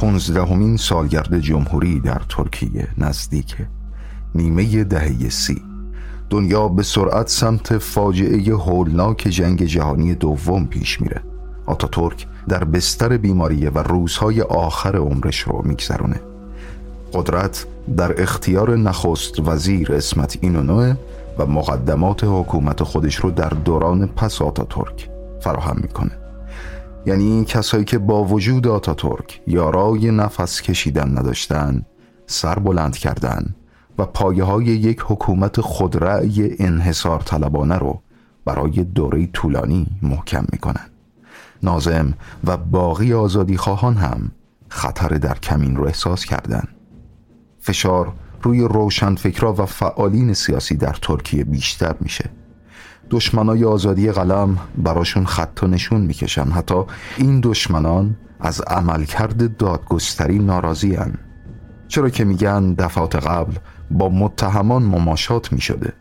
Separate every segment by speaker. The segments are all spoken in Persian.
Speaker 1: پونزدهمین سالگرد جمهوری در ترکیه نزدیکه نیمه دهه سی. دنیا به سرعت سمت فاجعه هولناک جنگ جهانی دوم پیش میره. آتاتورک در بستر بیماریه و روزهای آخر عمرش رو میگذرونه. قدرت در اختیار نخست وزیر اسمت اینونوه و مقدمات حکومت خودش رو در دوران پس آتاتورک فراهم می‌کنه. یعنی کسایی که با وجود آتاتورک یارای نفس کشیدن نداشتن سر بلند کردن و پایه های یک حکومت خودرأی انحصار طلبانه رو برای دوره طولانی محکم می‌کنن نازم و باقی آزادی خواهان هم خطر در کمین رو احساس کردند. فشار روی روشنفکرا و فعالین سیاسی در ترکیه بیشتر میشه دشمنای آزادی قلم براشون خط و نشون می‌کشن. حتی این دشمنان از عملکرد دادگستری ناراضی هن. چرا که میگن دفعات قبل با متهمان مماشات می‌شده.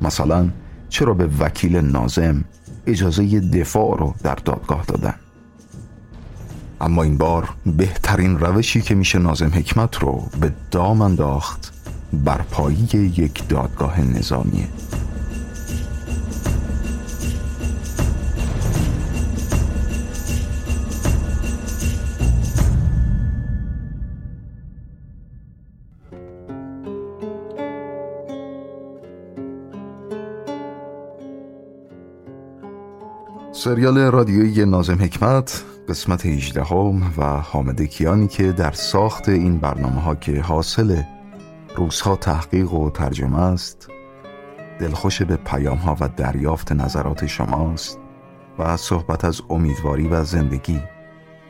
Speaker 1: مثلا چرا به وکیل نازم اجازه دفاع رو در دادگاه دادن؟ اما این بار بهترین روشی که میشه نازم حکمت رو به دام انداخت برپایی یک دادگاه نظامیه. سریال رادیویی نازم حکمت قسمت 18 هم و حامد کیانی که در ساخت این برنامه ها که حاصل روزها تحقیق و ترجمه است دلخوش به پیام ها و دریافت نظرات شماست و صحبت از امیدواری و زندگی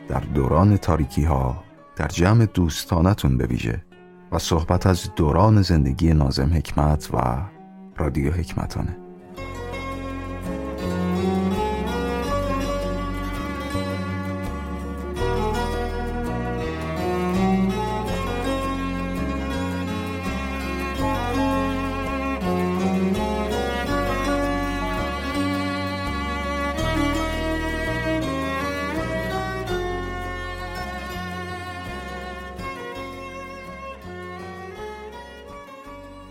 Speaker 1: در دوران تاریکی ها در جمع دوستانتون بویژه و صحبت از دوران زندگی نازم حکمت و رادیو حکمتانه.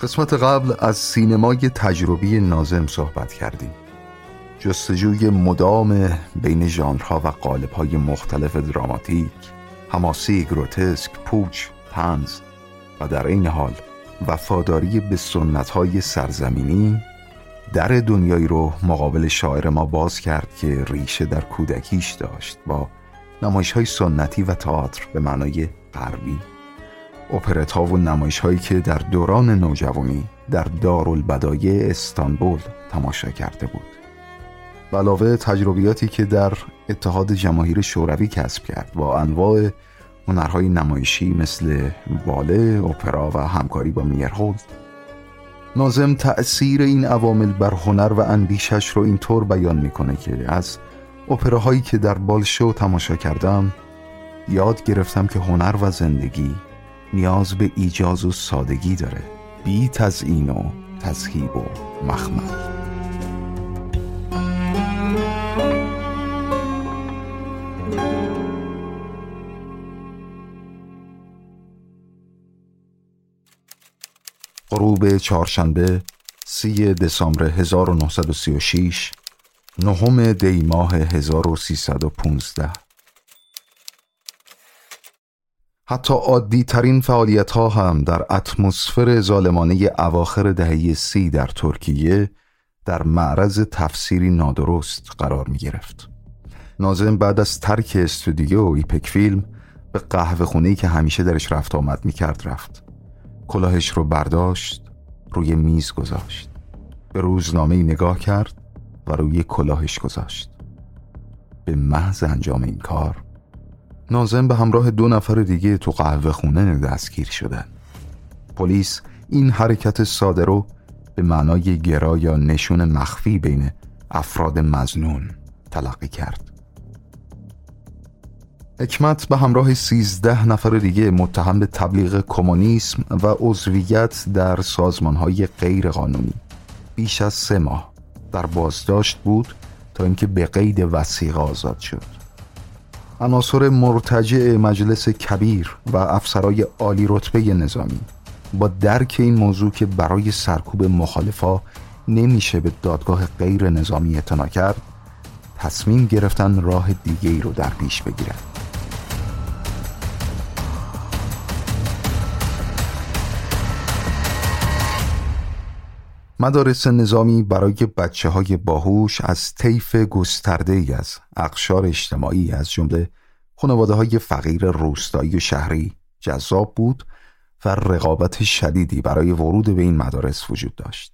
Speaker 1: قسمت قبل از سینمای تجربی نازم صحبت کردیم. جستجوی مدام بین ژانرها و قالب‌های مختلف دراماتیک حماسی گروتسک پوچ تنز و در این حال وفاداری به سنتهای سرزمینی در دنیایی رو مقابل شاعر ما باز کرد که ریشه در کودکیش داشت با نمایش های سنتی و تئاتر به معنای غربی. اپرت و نمایش هایی که در دوران نوجوانی در دارالبدایع استانبول تماشا کرده بود. علاوه تجربیاتی که در اتحاد جماهیر شوروی کسب کرد با انواع هنرهای نمایشی مثل باله، اپرا و همکاری با میرهولد. نازم تأثیر این عوامل بر هنر و اندیشش رو اینطور بیان می‌کنه که از اپراهایی که در بالشو تماشا کردم یاد گرفتم که هنر و زندگی نیاز به ایجاز و سادگی داره. بی تزئین و تزهیب و مخمل. غروب چهارشنبه سی دسامبر 1936 نهم دی ماه 1315 حتی عادی ترین فعالیت ها هم در اتمسفر ظالمانه اواخر دهه سی در ترکیه در معرض تفسیری نادرست قرار می گرفت. نازم بعد از ترک استودیو ایپک فیلم به قهوه خونه که همیشه درش رفت آمد می کرد رفت. کلاهش رو برداشت روی میز گذاشت. به روزنامه نگاه کرد و روی کلاهش گذاشت. به محض انجام این کار نازم به همراه دو نفر دیگه تو قهوه خونه دستگیر شدن پلیس این حرکت ساده رو به معنای گرا یا نشون مخفی بین افراد مزنون تلقی کرد. حکمت به همراه سیزده نفر دیگه متهم به تبلیغ کمونیسم و عضویت در سازمانهای غیر قانونی بیش از سه ماه در بازداشت بود تا اینکه به قید وسیقه آزاد شد. عناصر مرتجع مجلس کبیر و افسرای عالی رتبه نظامی با درک این موضوع که برای سرکوب مخالفا نمیشه به دادگاه غیر نظامی اعتنا کرد تصمیم گرفتن راه دیگه ای رو در پیش بگیرن. مدارس نظامی برای بچه های باهوش از طیف گسترده ای از اقشار اجتماعی از جمله خانواده های فقیر روستایی و شهری جذاب بود و رقابت شدیدی برای ورود به این مدارس وجود داشت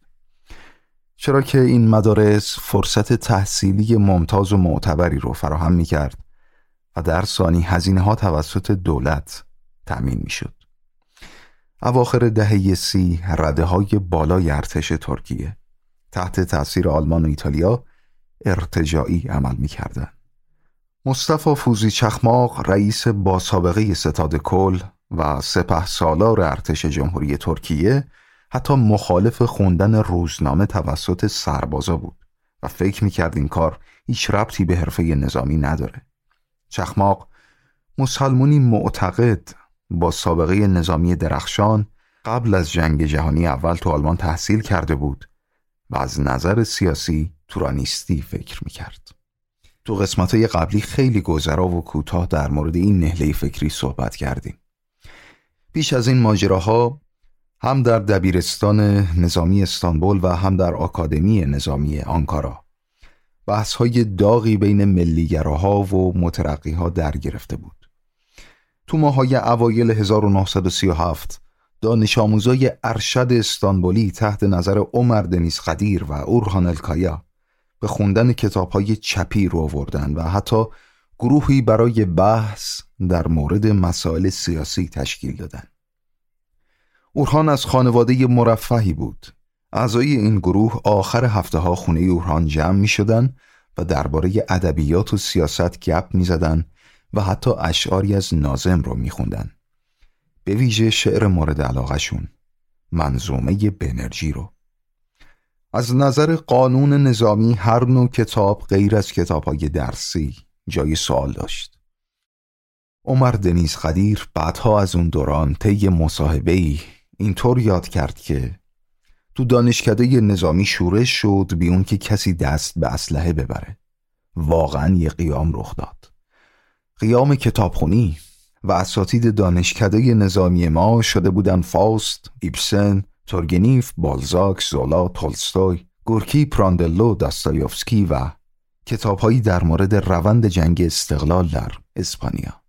Speaker 1: چرا که این مدارس فرصت تحصیلی ممتاز و معتبری رو فراهم می کرد و در ثانی هزینه ها توسط دولت تأمین می شد. اواخر دهه سی رده های بالای ارتش ترکیه تحت تاثیر آلمان و ایتالیا ارتجاعی عمل می کردن. مصطفى فوزی چخماق رئیس با سابقه ستاد کل و سپه سالار ارتش جمهوری ترکیه حتی مخالف خوندن روزنامه توسط سربازا بود و فکر می‌کرد این کار هیچ ربطی به حرفه نظامی نداره. چخماق مسلمونی معتقد با سابقه نظامی درخشان قبل از جنگ جهانی اول تو آلمان تحصیل کرده بود و از نظر سیاسی تورانیستی فکر می‌کرد. تو قسمت قبلی خیلی گذرا و کوتاه در مورد این نهله فکری صحبت کردیم. بیش از این ماجراها هم در دبیرستان نظامی استانبول و هم در آکادمی نظامی آنکارا بحث های داغی بین ملیگراها و مترقیها در گرفته بود. تو ماهای اوایل 1937 دانش آموزای ارشد استانبولی تحت نظر عمر دنیس قدیر و اورهان الکایا به خوندن کتاب های چپی رو آوردن و حتی گروهی برای بحث در مورد مسائل سیاسی تشکیل دادن. اورهان از خانواده مرفهی بود. اعضای این گروه آخر هفته ها خونه اورهان جمع می شدن و درباره ادبیات و سیاست گپ می زدن و حتی اشعاری از نازم رو می خوندن. به ویژه شعر مورد علاقشون منظومه بنرژی رو. از نظر قانون نظامی هر نوع کتاب غیر از کتاب های درسی جای سوال داشت. عمر دنیز قدیر بعدها از اون دوران طی مصاحبه ای اینطور یاد کرد که تو دانشکده نظامی شورش شد بی اون که کسی دست به اسلحه ببره. واقعا یه قیام رخ داد. قیام کتابخونی و اساتید دانشکده نظامی ما شده بودن فاست، ایبسن، تورگنیف، بالزاک، زولا، تولستوی، گورکی، پراندلو، داستایوفسکی و کتابهایی در مورد روند جنگ استقلال در اسپانیا.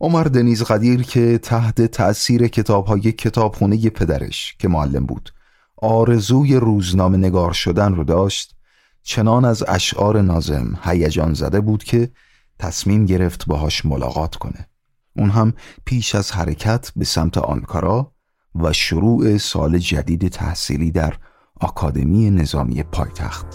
Speaker 1: عمر دنیز قدیر که تحت تأثیر کتابهای کتابخونه پدرش که معلم بود آرزوی روزنامه نگار شدن رو داشت چنان از اشعار نازم هیجان زده بود که تصمیم گرفت باهاش ملاقات کنه. اون هم پیش از حرکت به سمت آنکارا و شروع سال جدید تحصیلی در آکادمی نظامی پایتخت.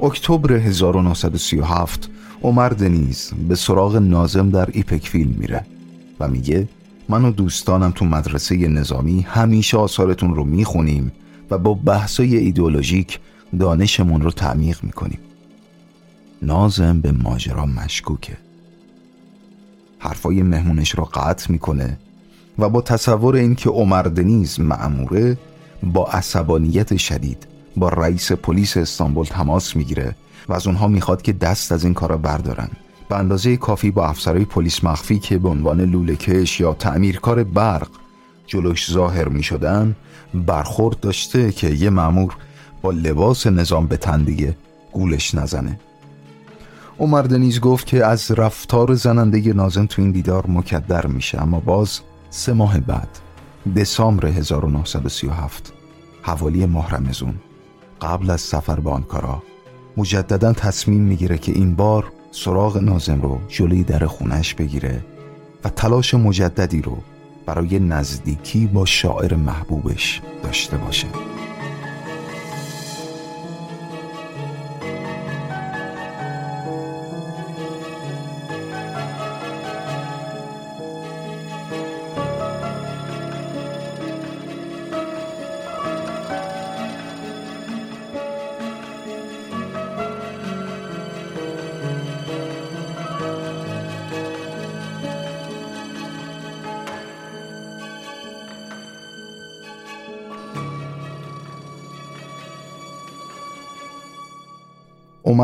Speaker 1: اکتبر 1937 عمر دنیز به سراغ نازم در ایپکفیل میره و میگه من و دوستانم تو مدرسه نظامی همیشه آثارتون رو می‌خونیم و با بحثای ایدئولوژیک دانشمون رو تعمیق می‌کنیم. نازم به ماجرا مشکوکه. حرفای مهمونش رو قطع می‌کنه و با تصور اینکه عمر دنیز معموره با عصبانیت شدید با رئیس پلیس استانبول تماس می‌گیره و از اونها می‌خواد که دست از این کارا بردارن. به اندازه کافی با افسرهای پلیس مخفی که به عنوان لولکش یا تعمیرکار برق جلوش ظاهر می شدن برخورد داشته که یه معمور با لباس نظام به تن دیگه گولش نزنه. عمر دنیز گفت که از رفتار زننده نازم تو این دیدار مکدر میشه اما باز سه ماه بعد دسامبر 1937 حوالی ماه رمزون قبل از سفر به آنکارا مجددا تصمیم می‌گیره که این بار سراغ نازم رو جلوی در خونش بگیره و تلاش مجددی رو برای نزدیکی با شاعر محبوبش داشته باشه.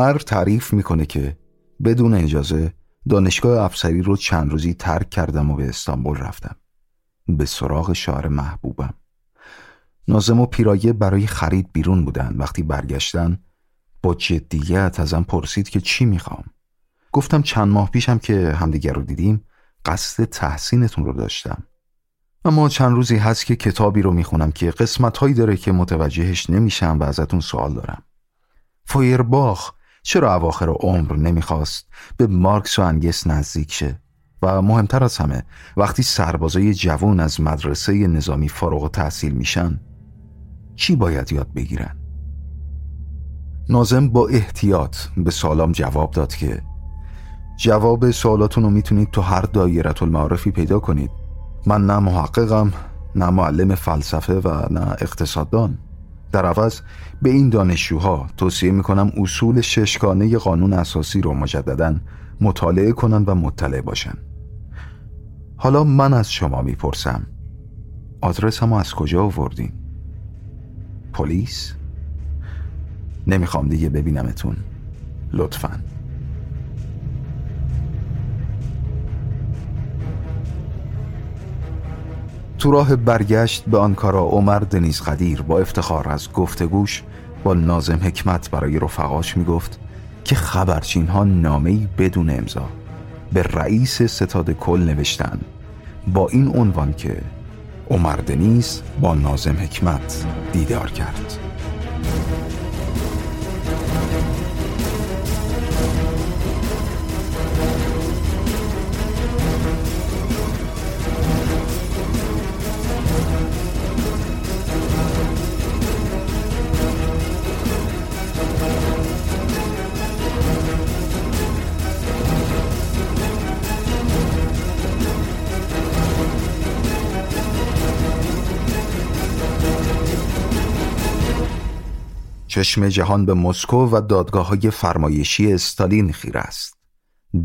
Speaker 1: عمر تعریف می‌کنه که بدون اجازه دانشگاه افسری رو چند روزی ترک کردم و به استانبول رفتم. به سراغ شعر محبوبم. نازم و پیرایه برای خرید بیرون بودن. وقتی برگشتن با جدیت ازم پرسید که چی می‌خوام. گفتم چند ماه پیشم که همدیگر رو دیدیم قصد تحسینتون رو داشتم. اما چند روزی هست که کتابی رو می‌خونم که قسمت هایی داره که متوجهش نمیشم و ازتون سوال دارم. فویرباخ چرا اواخر عمر نمی‌خواست به مارکس و انگس نزدیک شه؟ و مهمتر از همه وقتی سربازای جوان از مدرسه نظامی فارغ تحصیل میشن چی باید یاد بگیرن؟ نازم با احتیاط به سالام جواب داد که جواب سوالاتون رو می‌تونید تو هر دایرت المعارفی پیدا کنید. من نه محققم نه معلم فلسفه و نه اقتصاددان. در عوض به این دانشجوها توصیه می‌کنم اصول ششگانه قانون اساسی رو مجددا مطالعه کنن و مطلع باشن حالا من از شما می‌پرسم آدرسمو از کجا آوردین؟ پلیس؟ نمی‌خوام دیگه ببینمتون لطفاً تو راه برگشت به آنکارا عمر دنیز قدیر با افتخار از گفتگوش با نازم حکمت برای رفقاش می‌گفت که خبرچین ها نامه‌ای بدون امضا به رئیس ستاد کل نوشتن با این عنوان که عمر دنیز با نازم حکمت دیدار کرد. چشم جهان به مسکو و دادگاه های فرمایشی استالین خیر است.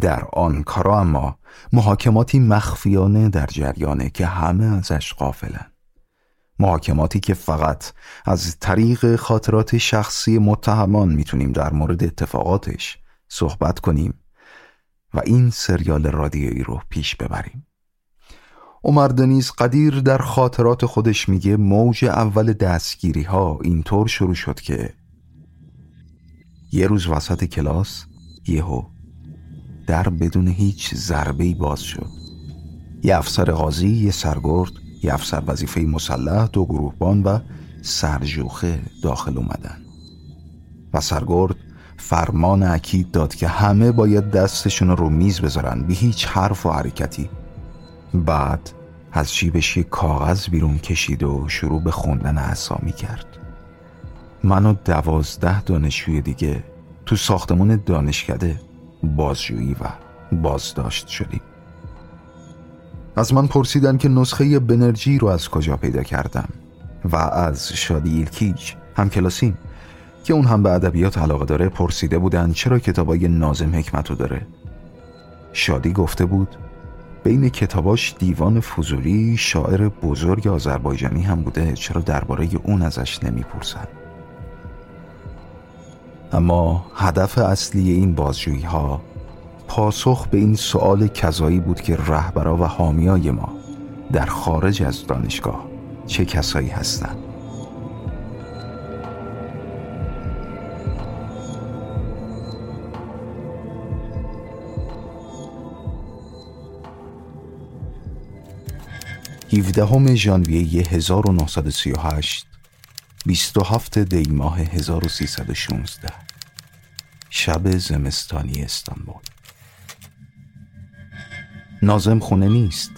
Speaker 1: در آنکارا اما محاکماتی مخفیانه در جریانه که همه ازش قافلن محاکماتی که فقط از طریق خاطرات شخصی متهمان می‌تونیم در مورد اتفاقاتش صحبت کنیم و این سریال رادیویی رو پیش ببریم. عمر دنیز قدیر در خاطرات خودش میگه موج اول دستگیری ها اینطور شروع شد که یه روز وسط کلاس یهو در بدون هیچ ضربه باز شد. یه افسر قاضی یه سرگرد یه افسر وظیفه مسلح دو گروهبان و سرجوخه داخل اومدن. و سرگرد فرمان اکید داد که همه باید دستشون رو میز بذارن به هیچ حرف و حرکتی. بعد از جیبش یک کاغذ بیرون کشید و شروع به خوندن اسامی کرد من و دوازده دانشجوی دیگه تو ساختمون دانشکده بازجویی و بازداشت شدیم. از من پرسیدن که نسخه بنرژی رو از کجا پیدا کردم و از شادی ایلکیج هم کلاسیم که اون هم به ادبیات علاقه داره پرسیده بودن چرا کتابای نازم حکمتو داره. شادی گفته بود بین کتاباش دیوان فضولی شاعر بزرگ آذربایجانی هم بوده چرا درباره اون ازش نمی‌پرسن؟ اما هدف اصلی این بازجویی ها پاسخ به این سوال کذایی بود که رهبرا و حامیای ما در خارج از دانشگاه چه کسایی هستند. 17 ژانویه 1938 27 دی ماه 1316 شب زمستانی استانبول. نازم خونه نیست.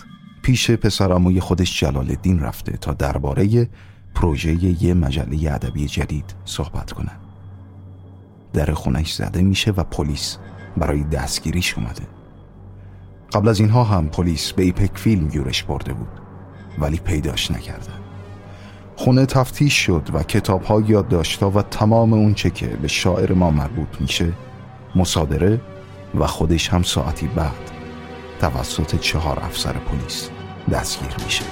Speaker 1: پیش پسراموی خودش جلال الدین رفته تا درباره پروژه یه مجله ادبی جدید صحبت کنن در خونش زده میشه و پلیس برای دستگیریش اومده. قبل از اینها هم پلیس به ایپک فیلم یورش برده بود ولی پیداش نکردن خونه تفتیش شد و کتاب ها یادداشتها و تمام اون چه که به شاعر ما مربوط میشه مصادره و خودش هم ساعتی بعد توسط چهار افسر پلیس دستگیر میشه.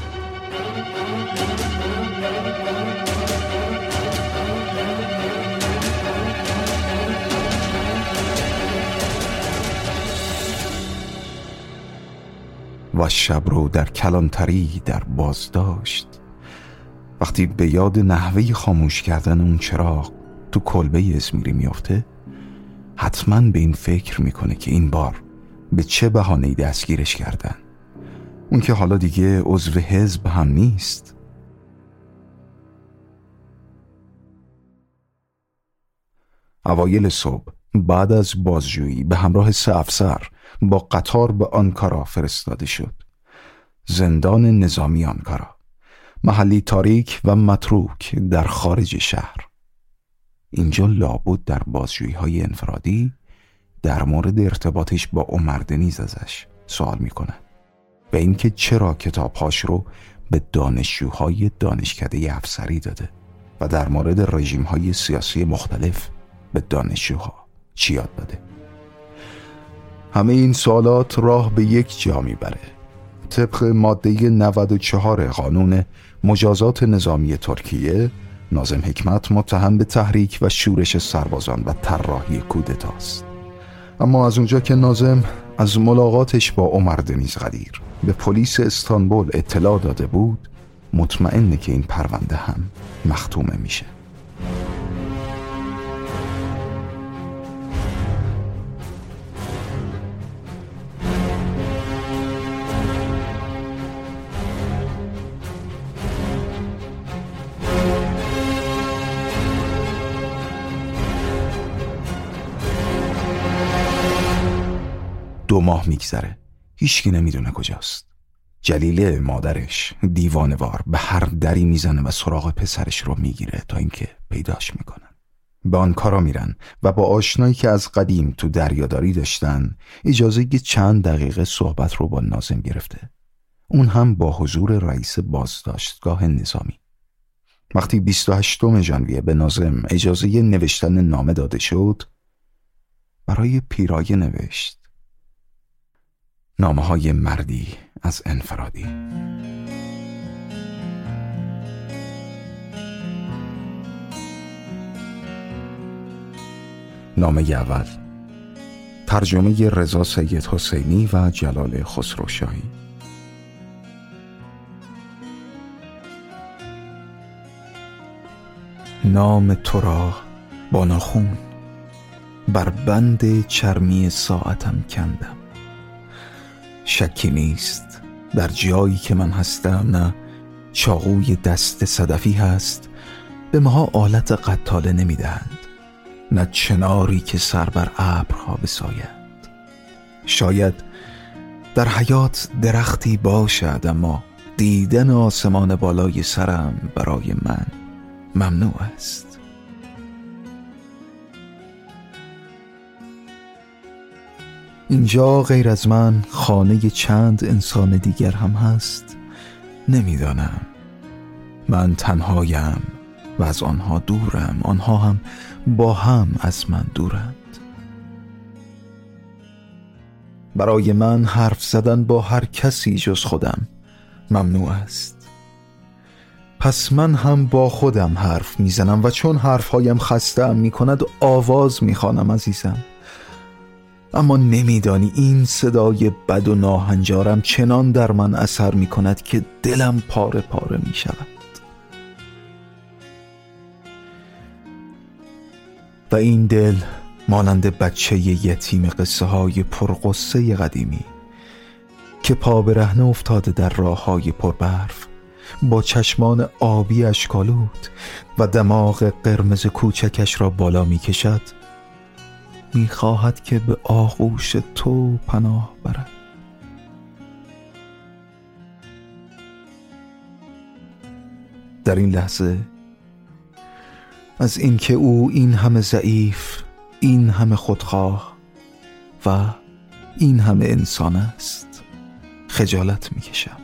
Speaker 1: و شب رو در کلانتری در بازداشت. وقتی به یاد نحوه خاموش کردن اون چراغ تو کلبه اسمیری میافته حتما به این فکر می‌کنه که این بار به چه بهانه‌ای دستگیرش کردن. اون که حالا دیگه عضو حزب هم نیست. اوایل صبح بعد از بازجویی به همراه سه افسر با قطار به آنکارا فرستاده شد. زندان نظامی آنکارا. محلی تاریک و متروک در خارج شهر. اینجا لابد در بازجویی های انفرادی در مورد ارتباطش با عمر دنیز ازش سوال می‌کنن و اینکه چرا کتابهاش رو به دانشجوهای دانشکده افسری داده و در مورد رژیم های سیاسی مختلف به دانشجوها چی یاد داده؟ همه این سوالات راه به یک جا می‌بره. طبق ماده 94 قانون مجازات نظامی ترکیه نازم حکمت متهم به تحریک و شورش سربازان و طراحی کودتاست. اما از اونجا که نازم از ملاقاتش با عمر دنیز غدیر به پلیس استانبول اطلاع داده بود مطمئنه که این پرونده هم مختومه میشه. دو ماه میگذره. هیچکی نمی‌دونه کجاست. جلیله مادرش دیوانوار به هر دری می‌زنه و سراغ پسرش رو می‌گیره تا اینکه پیداش می‌کنن. به آن کارا میرن و با آشنایی که از قدیم تو دریاداری داشتن اجازه چند دقیقه صحبت رو با نازم گرفته. اون هم با حضور رئیس بازداشتگاه نظامی. وقتی 28 ژانویه به نازم اجازه نوشتن نامه داده شد برای پیرایه نوشت. نامه های مردی از انفرادی. نامه اول. ترجمه رضا سید حسینی و جلال خسروشاهی. نام تو را با ناخون. بر بند چرمی ساعتم کندم. شکی نیست. در جایی که من هستم نه چاقوی دست صدفی هست. به ماها آلت قتاله نمی‌دهند. نه چناری که سر بر ابرها بساید. شاید در حیات درختی باشد اما دیدن آسمان بالای سرم برای من ممنوع است. اینجا غیر از من خانه چند انسان دیگر هم هست نمی‌دانم. من تنهایم و از آنها دورم آنها هم با هم از من دورند. برای من حرف زدن با هر کسی جز خودم ممنوع است. پس من هم با خودم حرف می‌زنم و چون حرفهایم خسته می کند آواز می‌خوانم عزیزم. اما نمیدانی این صدای بد و ناهنجارم چنان در من اثر می کند که دلم پاره پاره می شود و این دل مانند بچه یتیم قصه های پرقصه قدیمی که پا به افتاده در راه های پربرف با چشمان آبی اشکالود و دماغ قرمز کوچکش را بالا می کشد می‌خواهد که به آغوش تو پناه برد. در این لحظه از اینکه او این همه ضعیف این همه خودخواه و این همه انسان است خجالت می‌کشم.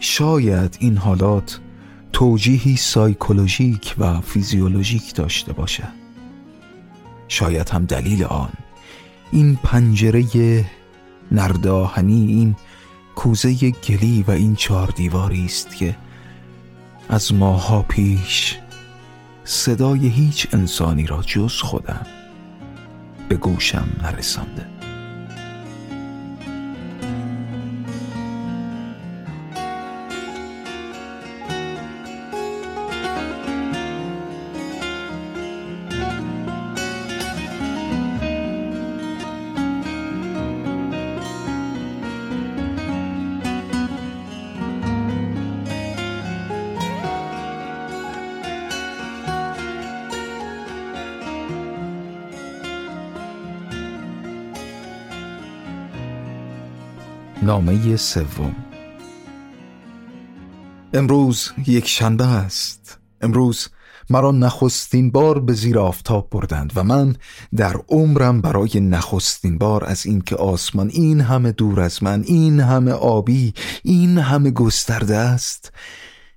Speaker 1: شاید این حالات توجیهی سایکولوژیک و فیزیولوژیک داشته باشد شاید هم دلیل آن این پنجره نرداهنی این کوزه گلی و این چهار دیواری است که از ماها پیش صدای هیچ انسانی را جز خودم به گوشم نرسانده. نامه سوم. امروز یک شنبه است. امروز مرا نخستین بار به زیر آفتاب بردند و من در عمرم برای نخستین بار از اینکه آسمان این همه دور از من این همه آبی این همه گسترده است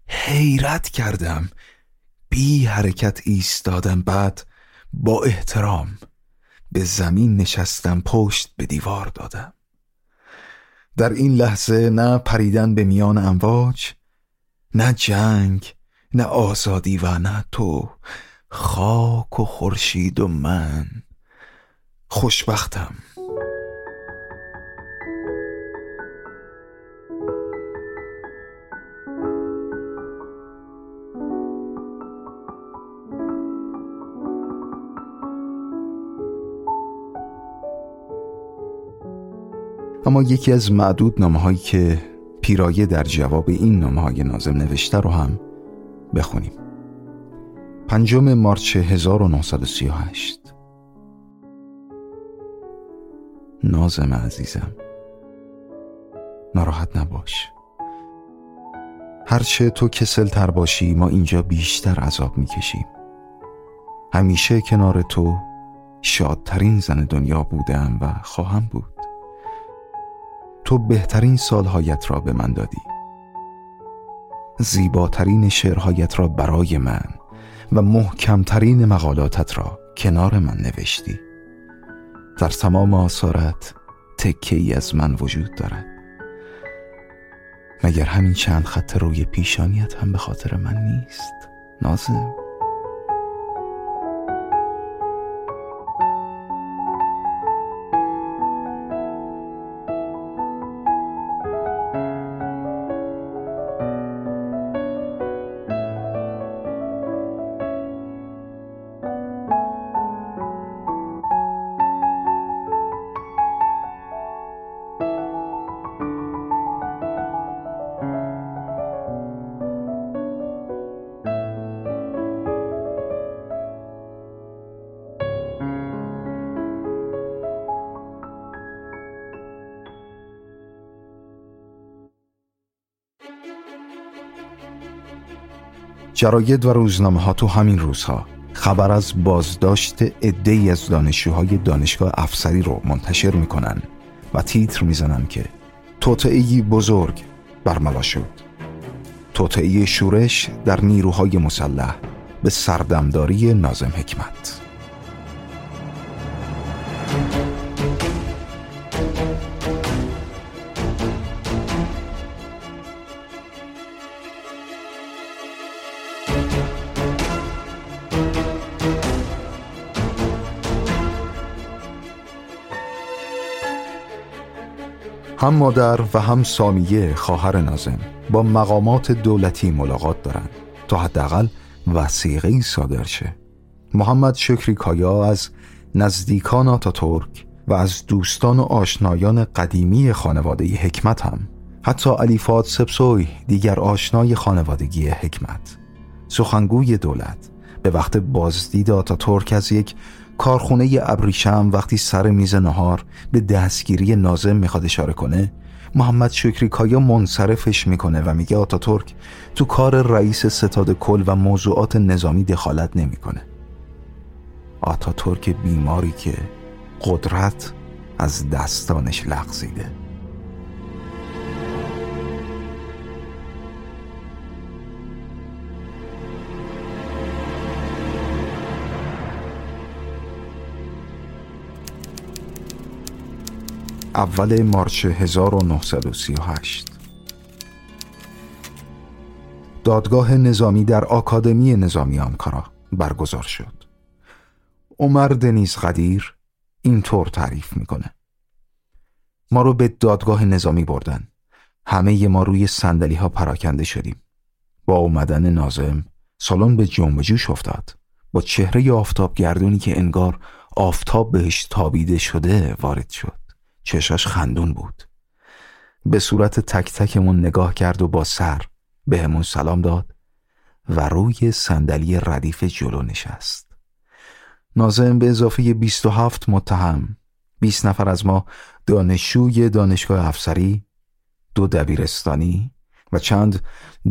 Speaker 1: حیرت کردم. بی حرکت ایستادم بعد با احترام به زمین نشستم پشت به دیوار دادم. در این لحظه نه پریدن به میان امواج نه جنگ نه آزادی و نه تو. خاک و خورشید و من. خوشبختم. اما یکی از معدود نامه هایی که پیرایه در جواب این نامه های نازم نوشته رو هم بخونیم. پنجم مارچ 1938 نازم عزیزم ناراحت نباش. هرچه تو کسل تر باشی ما اینجا بیشتر عذاب می‌کشیم. همیشه کنار تو شادترین زن دنیا بودم و خواهم بود. تو بهترین سالهایت را به من دادی. زیباترین شعرهایت را برای من و محکمترین مقالاتت را کنار من نوشتی. در تمام آثارت تکه ای از من وجود دارد. مگر همین چند خط روی پیشانیت هم به خاطر من نیست؟ نازم جراید و روزنامه ها تو همین روزها خبر از بازداشت عدهای از دانشجوهای دانشگاه افسری رو منتشر می‌کنن و تیتر می‌زنن که توطعه بزرگ برملا شد. توطعه شورش در نیروهای مسلح به سردمداری نازم حکمت. هم مادر و هم سامیه خواهر نازم با مقامات دولتی ملاقات دارند تا حداقل وسیقه صادر شه. محمد شکری کایا از نزدیکان آتاتورک و از دوستان و آشنایان قدیمی خانواده حکمت هم حتی علیفات سبسوی دیگر آشنای خانوادگی حکمت. سخنگوی دولت به وقت بازدید آتاتورک از یک کارخونه ابریشم وقتی سر میز نهار به دستگیری نازم می‌خواد اشاره کنه محمد شکری کایا منصرفش می‌کنه و میگه آتاتورک تو کار رئیس ستاد کل و موضوعات نظامی دخالت نمی‌کنه. آتاتورک بیماری که قدرت از دستانش لغزیده. اول مارچ 1938 دادگاه نظامی در آکادمی نظامی آنکارا برگزار شد. عمر دنیز قدیر اینطور تعریف می‌کنه. ما رو به دادگاه نظامی بردن. همه ما روی سندلی ها پراکنده شدیم. با اومدن نازم سالن به جنب جوش افتاد. با چهره آفتاب گردونی که انگار آفتاب بهش تابیده شده وارد شد. چشاش خندون بود. به صورت تک تکمون نگاه کرد و با سر بهمون سلام داد و روی صندلی ردیف جلو نشست. نازم به اضافه 27 متهم 20 نفر از ما دانشجوی دانشگاه افسری دو دبیرستانی و چند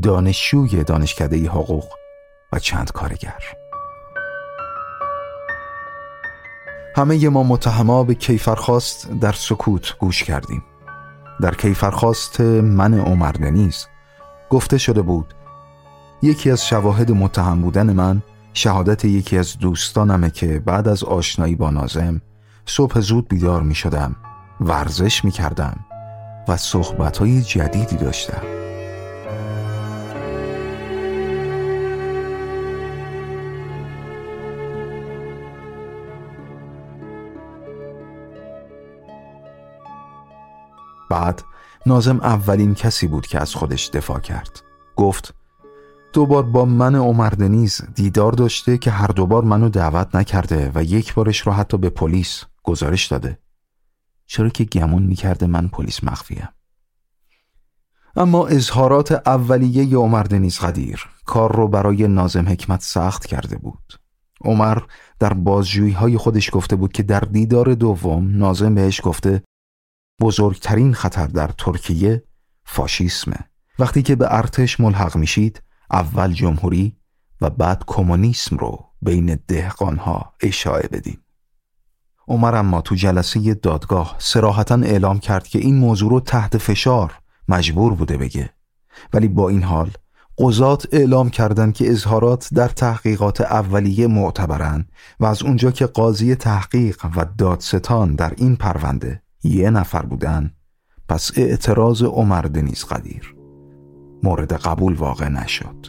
Speaker 1: دانشجوی دانشکده حقوق و چند کارگر. همه ما متهما به کیفرخواست در سکوت گوش کردیم. در کیفرخواست من عمر دنیز گفته شده بود یکی از شواهد متهم بودن من شهادت یکی از دوستانمه که بعد از آشنایی با نازم صبح زود بیدار می شدم ورزش می کردم و صحبت جدیدی داشتم. بعد نازم اولین کسی بود که از خودش دفاع کرد. گفت دو بار با من عمر دنیز دیدار داشته که هر دوبار منو دعوت نکرده و یک بارش رو حتی به پلیس گزارش داده. چرا که گمون می‌کرده من پلیس مخفیم اما اظهارات اولیه عمر دنیز قدیر کار رو برای نازم حکمت سخت کرده بود. عمر در بازجویی های خودش گفته بود که در دیدار دوم نازم بهش گفته بزرگترین خطر در ترکیه فاشیسمه. وقتی که به ارتش ملحق میشید اول جمهوری و بعد کمونیسم رو بین دهقانها اشاعه بدیم عمر اما تو جلسه دادگاه سراحتا اعلام کرد که این موضوع رو تحت فشار مجبور بوده بگه. ولی با این حال قضات اعلام کردند که اظهارات در تحقیقات اولیه معتبرن و از اونجا که قاضی تحقیق و دادستان در این پرونده یه نفر بودن. پس اعتراض عمر دنیز قدیر. مورد قبول واقع نشد.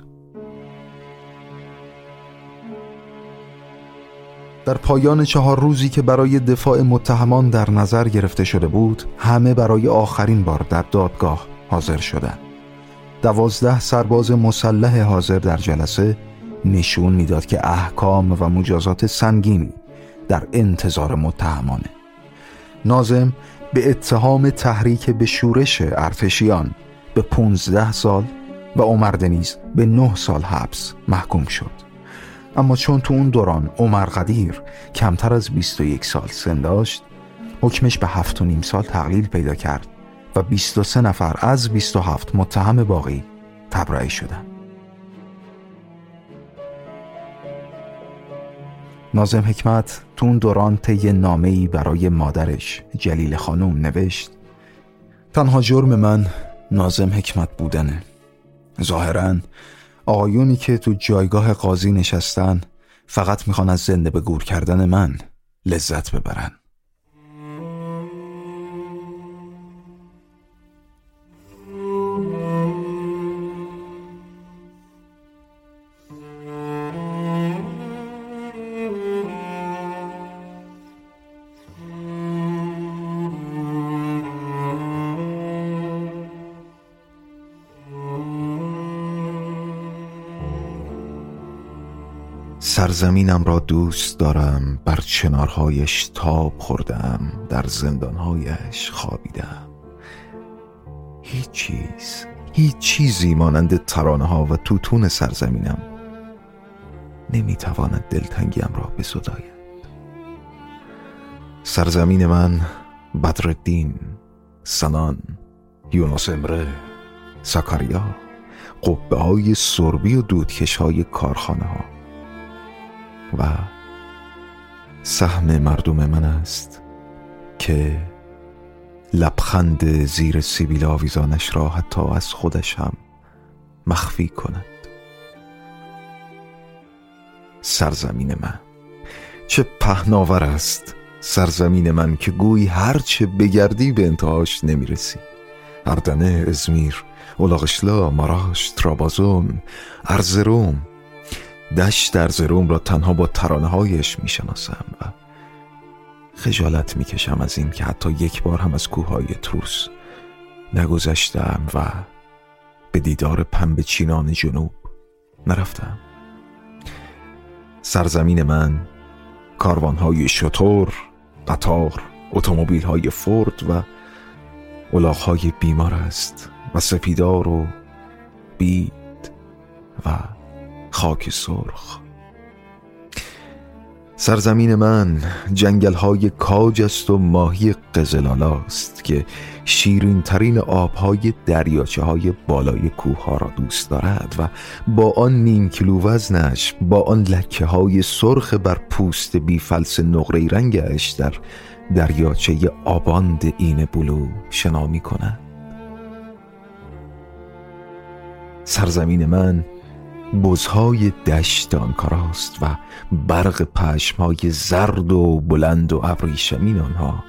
Speaker 1: در پایان چهار روزی که برای دفاع متهمان در نظر گرفته شده بود همه برای آخرین بار در دادگاه حاضر شدند. دوازده سرباز مسلح حاضر در جلسه نشون می‌داد که احکام و مجازات سنگینی در انتظار متهمانه. نازم به اتهام تحریک به شورش ارتشیان به 15 سال و عمر دنیز به 9 سال حبس محکوم شد اما چون تو اون دوران عمر قدیر کمتر از 21 سال سن داشت حکمش به 7 و نیم سال تقلیل پیدا کرد و 23 نفر از 27 متهم باقی تبرئه شدند. نازم حکمت تو اون دوران طی نامه‌ای برای مادرش جلیل خانوم نوشت تنها جرم من نازم حکمت بودنه. ظاهرا آقایونی که تو جایگاه قاضی نشستن فقط می‌خوان از زنده به گور کردن من لذت ببرن. سرزمینم را دوست دارم بر چنارهایش تاب خوردم در زندانهایش خوابیدم. هیچ چیز هیچ چیزی مانند ترانه ها و توتون سرزمینم نمی‌تواند دلتنگیم را بسداید سرزمین من بدردین سنان یونس امره سکاریا قبه های سربی و دودکش های کارخانه ها و سهم مردم من است که لبخند زیر سیبیل آویزانش را حتی از خودش هم مخفی کند. سرزمین من. چه پهناور است سرزمین من که گویی هرچه بگردی به انتهاش نمی‌رسی. اردنه ازمیر اولاغشلا ماراش ترابازون ارزروم دشت در زروم را تنها با ترانه هایش می شناسم و خجالت می کشم از این که حتی یک بار هم از کوههای تروس نگذشتم و به دیدار پنبه چینان جنوب نرفتم. سرزمین من کاروانهای شطور قطار اتومبیل های فورد و های بیمار است و سپیدار و بید و خاک سرخ. سرزمین من جنگل های کاج است و ماهی قزلالاست که شیرین ترین آبهای دریاچه های بالای کوه ها را دوست دارد و با آن نیم کیلو وزنش با آن لکه های سرخ بر پوست بیفلس نقره رنگش در دریاچه آباند این بلو شنا می کند سرزمین من بزهای دشت آنکاراست و برق پشمهای زرد و بلند و ابریشمین آنها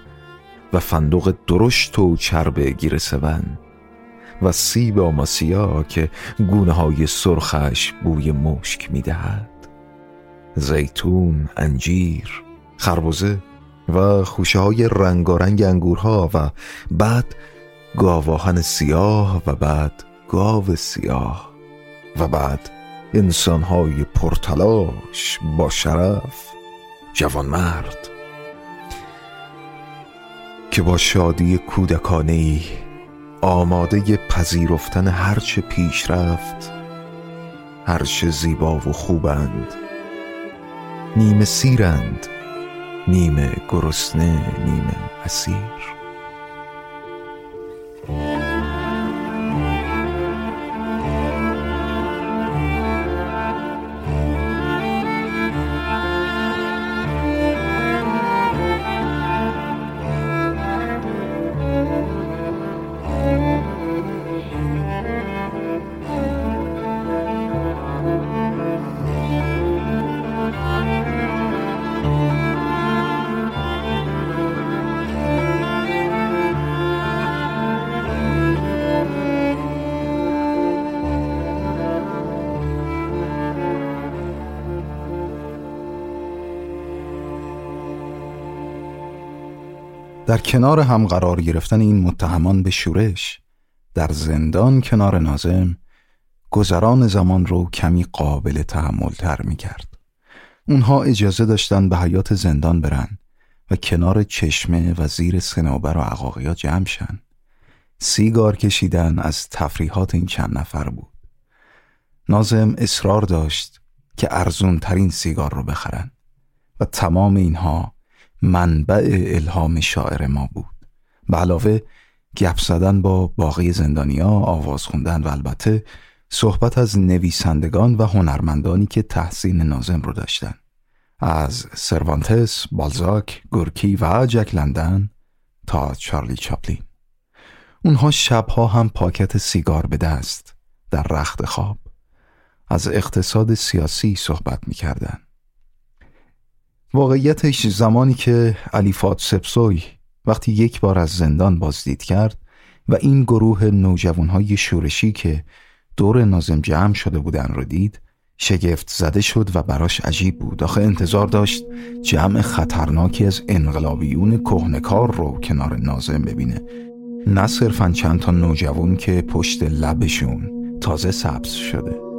Speaker 1: و فندق درشت و چرب گیر و سیب آماسیا که گونه های سرخش بوی مشک می‌دهد. زیتون، انجیر، خربزه و خوشه های رنگارنگ انگورها و بعد گاواهن سیاه و بعد گاو سیاه و بعد انسانهای پرتلاش با شرف جوان مرد که با شادی کودکانه ای آماده پذیرفتن هرچه پیش رفت هرچه زیبا و خوبند. نیمه سیرند نیمه گرسنه نیمه اسیر. در کنار هم قرار گرفتن این متهمان به شورش در زندان کنار نازم گذران زمان رو کمی قابل تحمل تر می کرد. اونها اجازه داشتن به حیات زندان برن و کنار چشمه و زیر سنوبر و عقاقیا جمع شن. سیگار کشیدن از تفریحات این چند نفر بود. نازم اصرار داشت که ارزون ترین سیگار رو بخرن و تمام اینها منبع الهام شاعر ما بود. به علاوه گپ زدن با باقی زندانیا آواز خوندن و البته صحبت از نویسندگان و هنرمندانی که تحسین نازم رو داشتن. از سروانتس، بالزاک، گورکی و جک لندن تا چارلی چاپلین. اونها شبها هم پاکت سیگار به دست در رخت خواب از اقتصاد سیاسی صحبت می‌کردن. واقعیتش زمانی که علیفات سپسوی وقتی یک بار از زندان بازدید کرد و این گروه نوجوانهای شورشی که دور نازم جمع شده بودن رو دید شگفت زده شد و براش عجیب بود. آخه انتظار داشت جمع خطرناکی از انقلابیون کهنکار رو کنار نازم ببینه. نه صرفا چند تا نوجوان که پشت لبشون تازه سبز شده.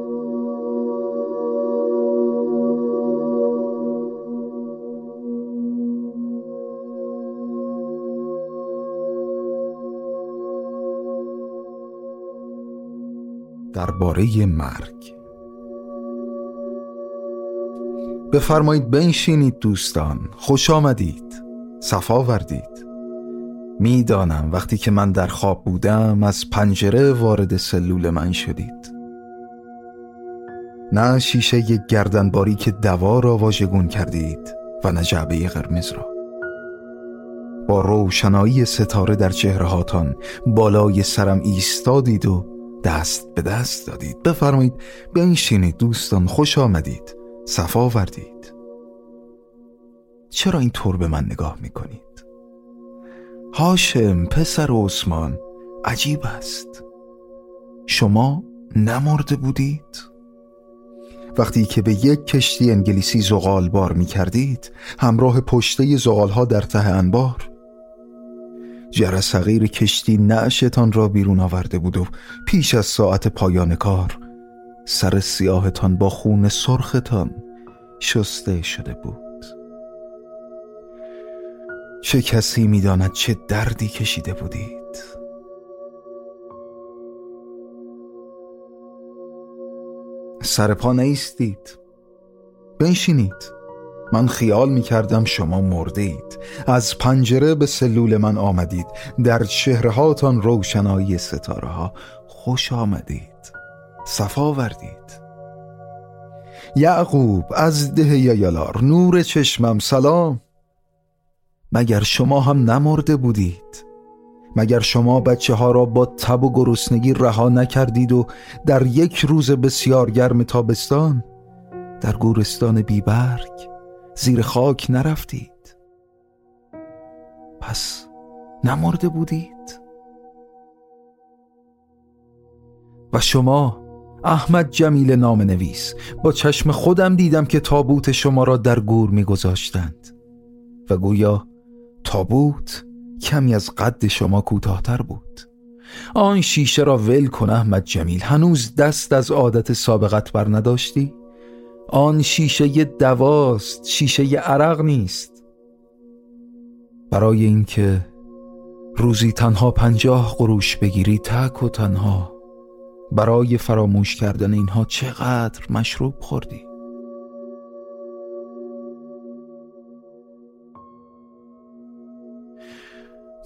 Speaker 1: درباره مرگ. بفرمایید بنشینید دوستان خوش آمدید صفا وردید. می‌دانم وقتی که من در خواب بودم از پنجره وارد سلول من شدید. نه شیشه گردنباری که دوا را واژگون کردید و نه جعبه قرمز را. با روشنایی ستاره در چهره هاتان بالای سرم ایستادید و دست به دست دادید. بفرمایید بنشینید دوستان خوش آمدید. صفا وردید چرا این طور به من نگاه می‌کنید؟ هاشم پسر عثمان عجیب است. شما نمرده بودید؟ وقتی که به یک کشتی انگلیسی زغال بار می کردید همراه پشته زغال ها در ته انبار جرس صغیر کشتی نعشتان را بیرون آورده بود و پیش از ساعت پایان کار سر سیاهتان با خون سرختان شسته شده بود. چه کسی می‌داند چه دردی کشیده بودید؟ سر پا نیستید. بنشینید. من خیال می کردم شما مرده اید از پنجره به سلول من آمدید. در چهرهاتان روشنایی ستاره ها خوش آمدید. صفا وردید یعقوب از ده یالار نور چشمم. سلام. مگر شما هم نمرده بودید؟ مگر شما بچه ها را با تب و گرسنگی رها نکردید و در یک روز بسیار گرم تابستان؟ در گورستان بیبرگ؟ زیر خاک نرفتید. پس نمرده بودید. و شما احمد جمیل نام نویس با چشم خودم دیدم که تابوت شما را در گور میگذاشتند. و گویا تابوت کمی از قد شما کوتاهتر بود. آن شیشه را ول کن احمد جمیل هنوز دست از عادت سابقت بر نداشتی؟ آن شیشه دواست شیشه عرق نیست. برای اینکه روزی تنها پنجاه قروش بگیری تک و تنها. برای فراموش کردن اینها چقدر مشروب خوردی؟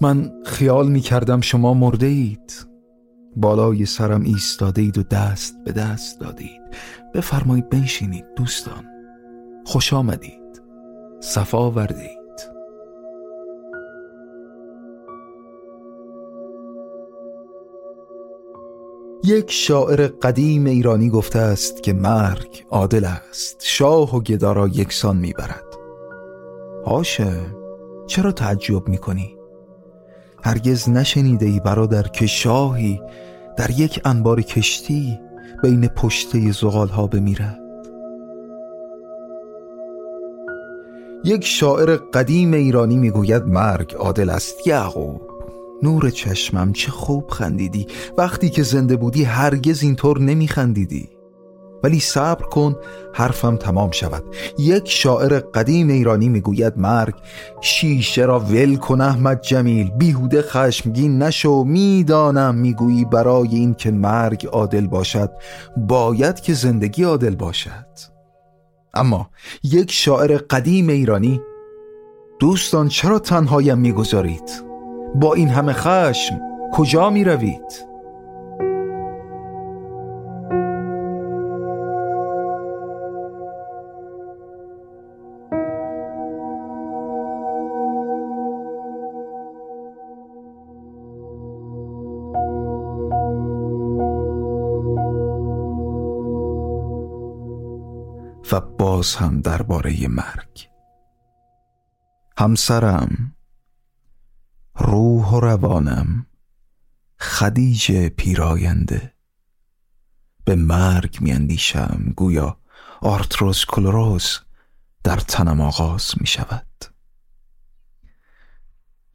Speaker 1: من خیال می کردم شما مرده اید بالای سرم ایستاده اید و دست به دست دادید. بفرمایید بنشینید دوستان. خوش آمدید. صفا وردید یک شاعر قدیم ایرانی گفته است که مرگ عادل است. شاه و گدا را یکسان می‌برد. هاشه چرا تعجب می‌کنی؟ هرگز نشنیده ای برادر که شاهی در یک انبار کشتی بین پشته زغال ها بمیرد. یک شاعر قدیم ایرانی می‌گوید مرگ عادل است. یعقوب نور چشمم چه خوب خندیدی. وقتی که زنده بودی هرگز اینطور نمیخندیدی. ولی صبر کن حرفم تمام شود. یک شاعر قدیم ایرانی می‌گوید مرگ شیشه را ول کن احمد جمیل بیهوده خشمگین نشو. می‌دانم می‌گویی برای این که مرگ عادل باشد باید که زندگی عادل باشد. اما یک شاعر قدیم ایرانی دوستان چرا تنهایم می‌گذارید؟ با این همه خشم کجا می باز هم درباره مرگ. همسرم روح و روانم خدیج پیراینده. به مرگ میاندیشم گویا آرتروس کلروز در تنم آغاز می شود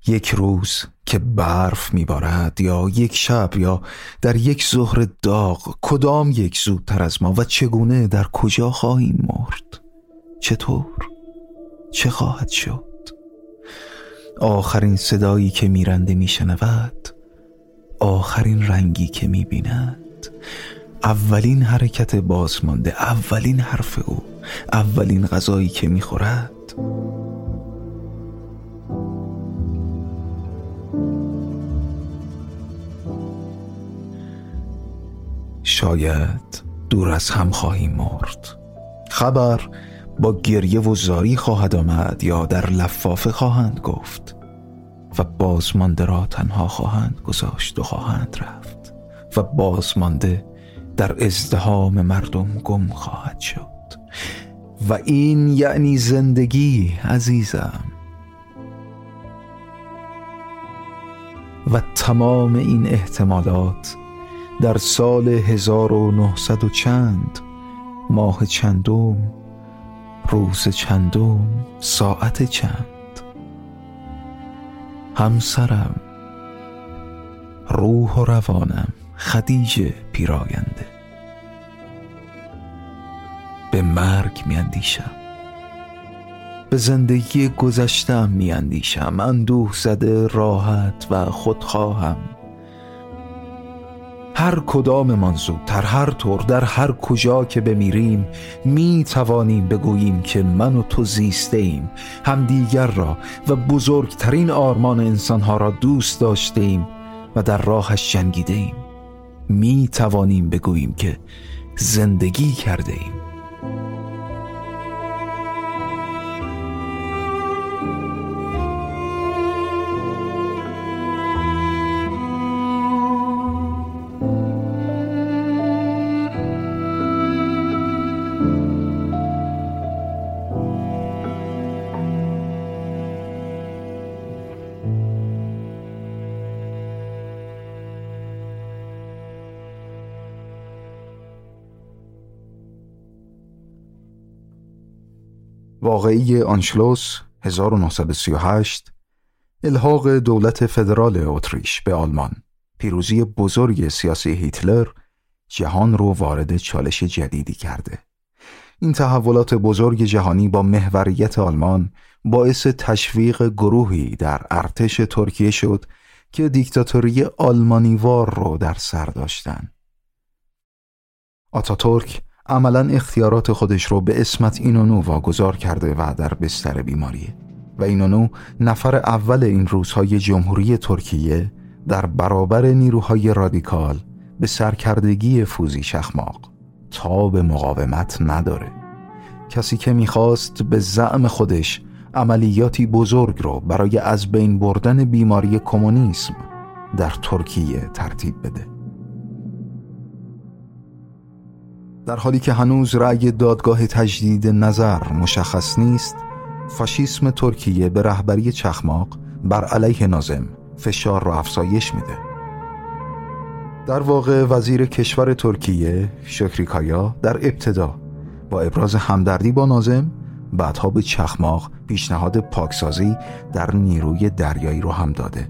Speaker 1: یک روز که برف میبارد یا یک شب یا در یک ظهر داغ کدام یک زودتر از ما و چگونه در کجا خواهیم مرد؟ چطور؟ چه خواهد شد؟ آخرین صدایی که میرنده میشنود آخرین رنگی که می‌بیند. اولین حرکت بازمانده اولین حرف او اولین غذایی که می‌خورد. شاید دور از هم خواهیم مرد. خبر با گریه و زاری خواهد آمد یا در لفافه خواهند گفت و بازمانده را تنها خواهند گذاشت و خواهند رفت و بازمانده در ازدهام مردم گم خواهد شد. و این یعنی زندگی عزیزم. و تمام این احتمالات در سال 1900 و چند ماه چندم روز چندم ساعت چند. همسرم روح و روانم خدیجه پیراینده. به مرگ میاندیشم. به زندگی گذشتم میاندیشم. اندوه زده راحت و خودخواهم.
Speaker 2: هر کدام زودتر هر طور در هر کجا که بمیریم می توانیم بگوییم که من و تو زیسته ایم هم دیگر را و بزرگترین آرمان انسانها را دوست داشته ایم و در راهش جنگیده ایم می توانیم بگوییم که زندگی کرده ایم
Speaker 1: واقعی آنشلوس 1938 الحاق دولت فدرال اتریش به آلمان پیروزی بزرگ سیاسی هیتلر جهان رو وارد چالش جدیدی کرده. این تحولات بزرگ جهانی با محوریت آلمان باعث تشویق گروهی در ارتش ترکیه شد که دیکتاتوری آلمانیوار رو در سر داشتن. آتاتورک عملا اختیارات خودش رو به اسمت اینونو واگذار کرده و در بستر بیماریه. و اینونو نفر اول این روزهای جمهوری ترکیه در برابر نیروهای رادیکال به سرکردگی فوزی شخماق تا به مقاومت نداره. کسی که می‌خواست به زعم خودش عملیاتی بزرگ رو برای از بین بردن بیماری کمونیسم در ترکیه ترتیب بده. در حالی که هنوز رأی دادگاه تجدید نظر مشخص نیست فاشیسم ترکیه به رهبری چخماق بر علیه نازم فشار را افزایش میده. در واقع وزیر کشور ترکیه شکریکایا در ابتدا با ابراز همدردی با نازم بعدها به چخماق پیشنهاد پاکسازی در نیروی دریایی رو هم داده.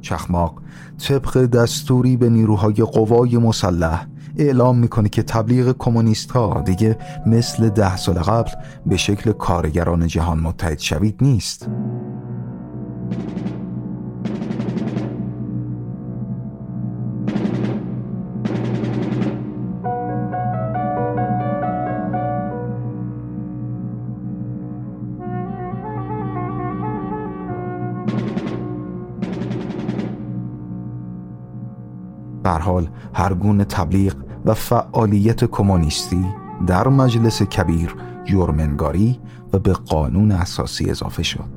Speaker 1: چخماق طبق دستوری به نیروهای قوای مسلح اعلام می‌کنه که تبلیغ کمونیست ها دیگه مثل ده سال قبل به شکل کارگران جهان متحد شوید نیست. حال هر گونه تبلیغ و فعالیت کمونیستی در مجلس کبیر جرمنگاری و به قانون اساسی اضافه شد.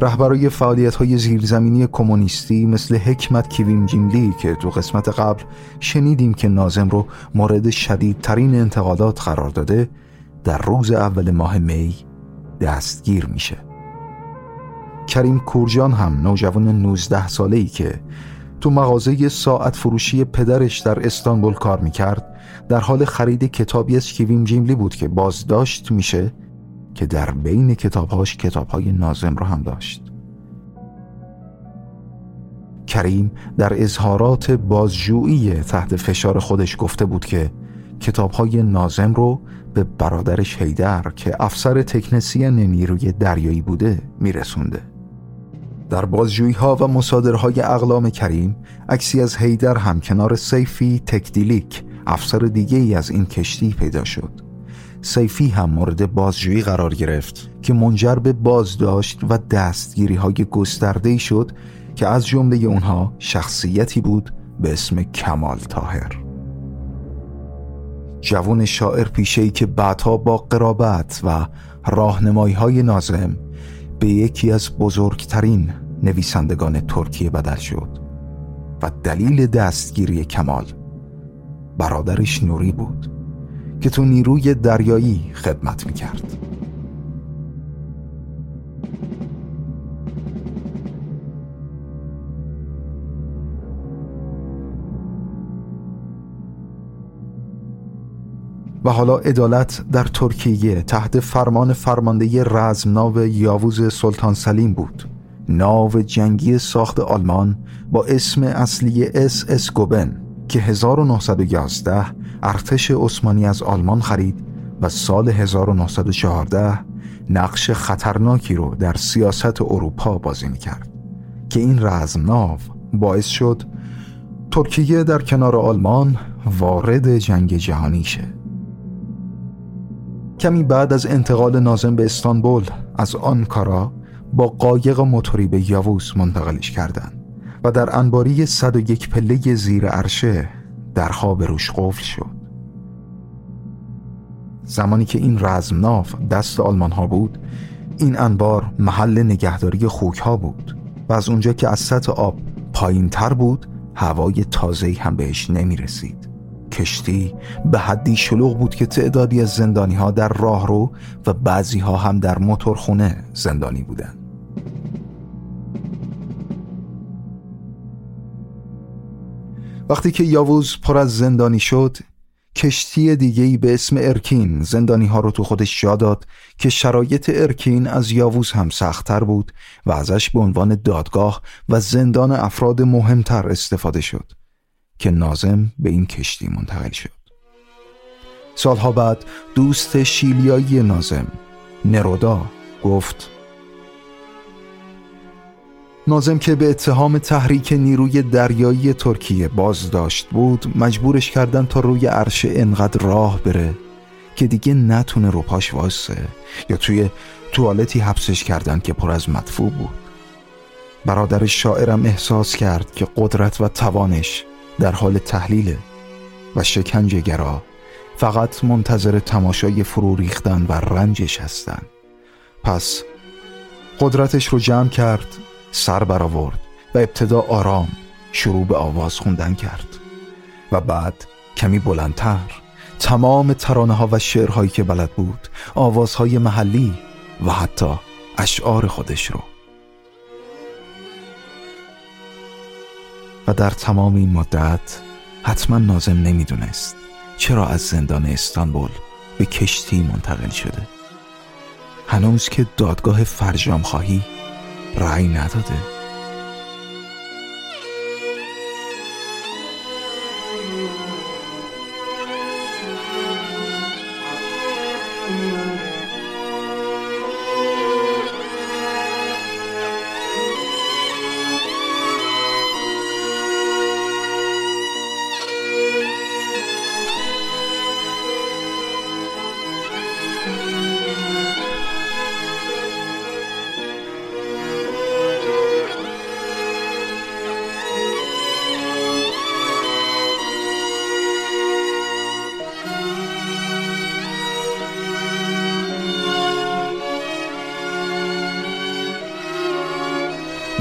Speaker 1: رهبرای فعالیت های زیرزمینی کمونیستی مثل حکمت کیویم جیملی که تو قسمت قبل شنیدیم که نازم رو مورد شدیدترین انتقادات قرار داده در روز اول ماه می دستگیر میشه. کریم کورجان هم نوجوان 19 ساله ای که تو مغازه ساعت فروشی پدرش در استانبول کار می‌کرد. در حال خرید کتابی از کیویم جیملی بود که بازداشت میشه که در بین کتابهاش کتابهای نازم رو هم داشت. کریم در اظهارات بازجویی تحت فشار خودش گفته بود که کتابهای نازم رو به برادرش هیدر که افسر تکنسین نیروی دریایی بوده میرسونده. در بازجویی ها و مصادرهای اقلام کریم عکسی از هیدر هم کنار سیفی تکدیلیک افسر دیگه ای از این کشتی پیدا شد. سیفی هم مورد بازجویی قرار گرفت که منجر به بازداشت و دستگیری های گسترده شد که از جمله اونها شخصیتی بود به اسم کمال تاهر جوان شاعر پیشهی که بعدها با قرابت و راهنمایی های نازم به یکی از بزرگترین نویسندگان ترکیه بدل شد و دلیل دستگیری کمال برادرش نوری بود که تو نیروی دریایی خدمت می‌کرد. و حالا عدالت در ترکیه تحت فرمان فرمانده رزمناو یاووز سلطان سلیم بود. ناو جنگی ساخت آلمان با اسم اصلی اس اس گوبن که 1911 ارتش عثمانی از آلمان خرید و سال 1914 نقش خطرناکی رو در سیاست اروپا بازی می‌کرد که این رزمناو باعث شد
Speaker 2: ترکیه در کنار آلمان وارد جنگ جهانی شه. کمی بعد از انتقال نازم به استانبول از آنکارا با قایق موتوری به یاووس منتقلش کردند و در انباری 101 پله زیر عرشه در خواب روش قفل شد. زمانی که این رزمناف دست آلمان ها بود این انبار محل نگهداری خوک ها بود و از اونجا که از سطح آب پایین تر بود هوای تازه هم بهش نمی رسید کشتی به حدی شلوغ بود که تعدادی از زندانی ها در راهرو و بعضی ها هم در موتورخونه زندانی بودند. وقتی که یاووز پر از زندانی شد کشتی دیگهی به اسم ارکین زندانی ها رو تو خودش جا داد که شرایط ارکین از یاووز هم سختتر بود و ازش به عنوان دادگاه و زندان افراد مهمتر استفاده شد که نازم به این کشتی منتقل شد. سالها بعد دوست شیلیایی نازم نرودا گفت نازم که به اتهام تحریک نیروی دریایی ترکیه بازداشت بود مجبورش کردن تا روی عرشه انقدر راه بره که دیگه نتونه رو پاش واسه یا توی توالتی حبسش کردن که پر از مدفوع بود. برادر شاعرم احساس کرد که قدرت و توانش در حال تحلیله و شکنجهگرا فقط منتظر تماشای فرو ریختن و رنجش هستن. پس قدرتش رو جمع کرد سر برآورد و ابتدا آرام شروع به آواز خوندن کرد. و بعد کمی بلندتر تمام ترانه ها و شعرهایی که بلد بود آوازهای محلی و حتی اشعار خودش رو و در تمام این مدت حتما نازم نمی‌دونست چرا از زندان استانبول به کشتی منتقل شده. هنوز که دادگاه فرجام خواهی رأی نداده.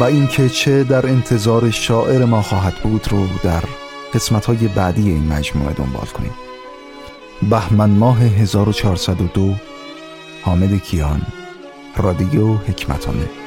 Speaker 2: اینکه چه در انتظار شاعر ما خواهد بود رو در قسمت های بعدی این مجموعه دنبال کنیم. بهمن ماه 1402 حامد کیان رادیو حکمتانه.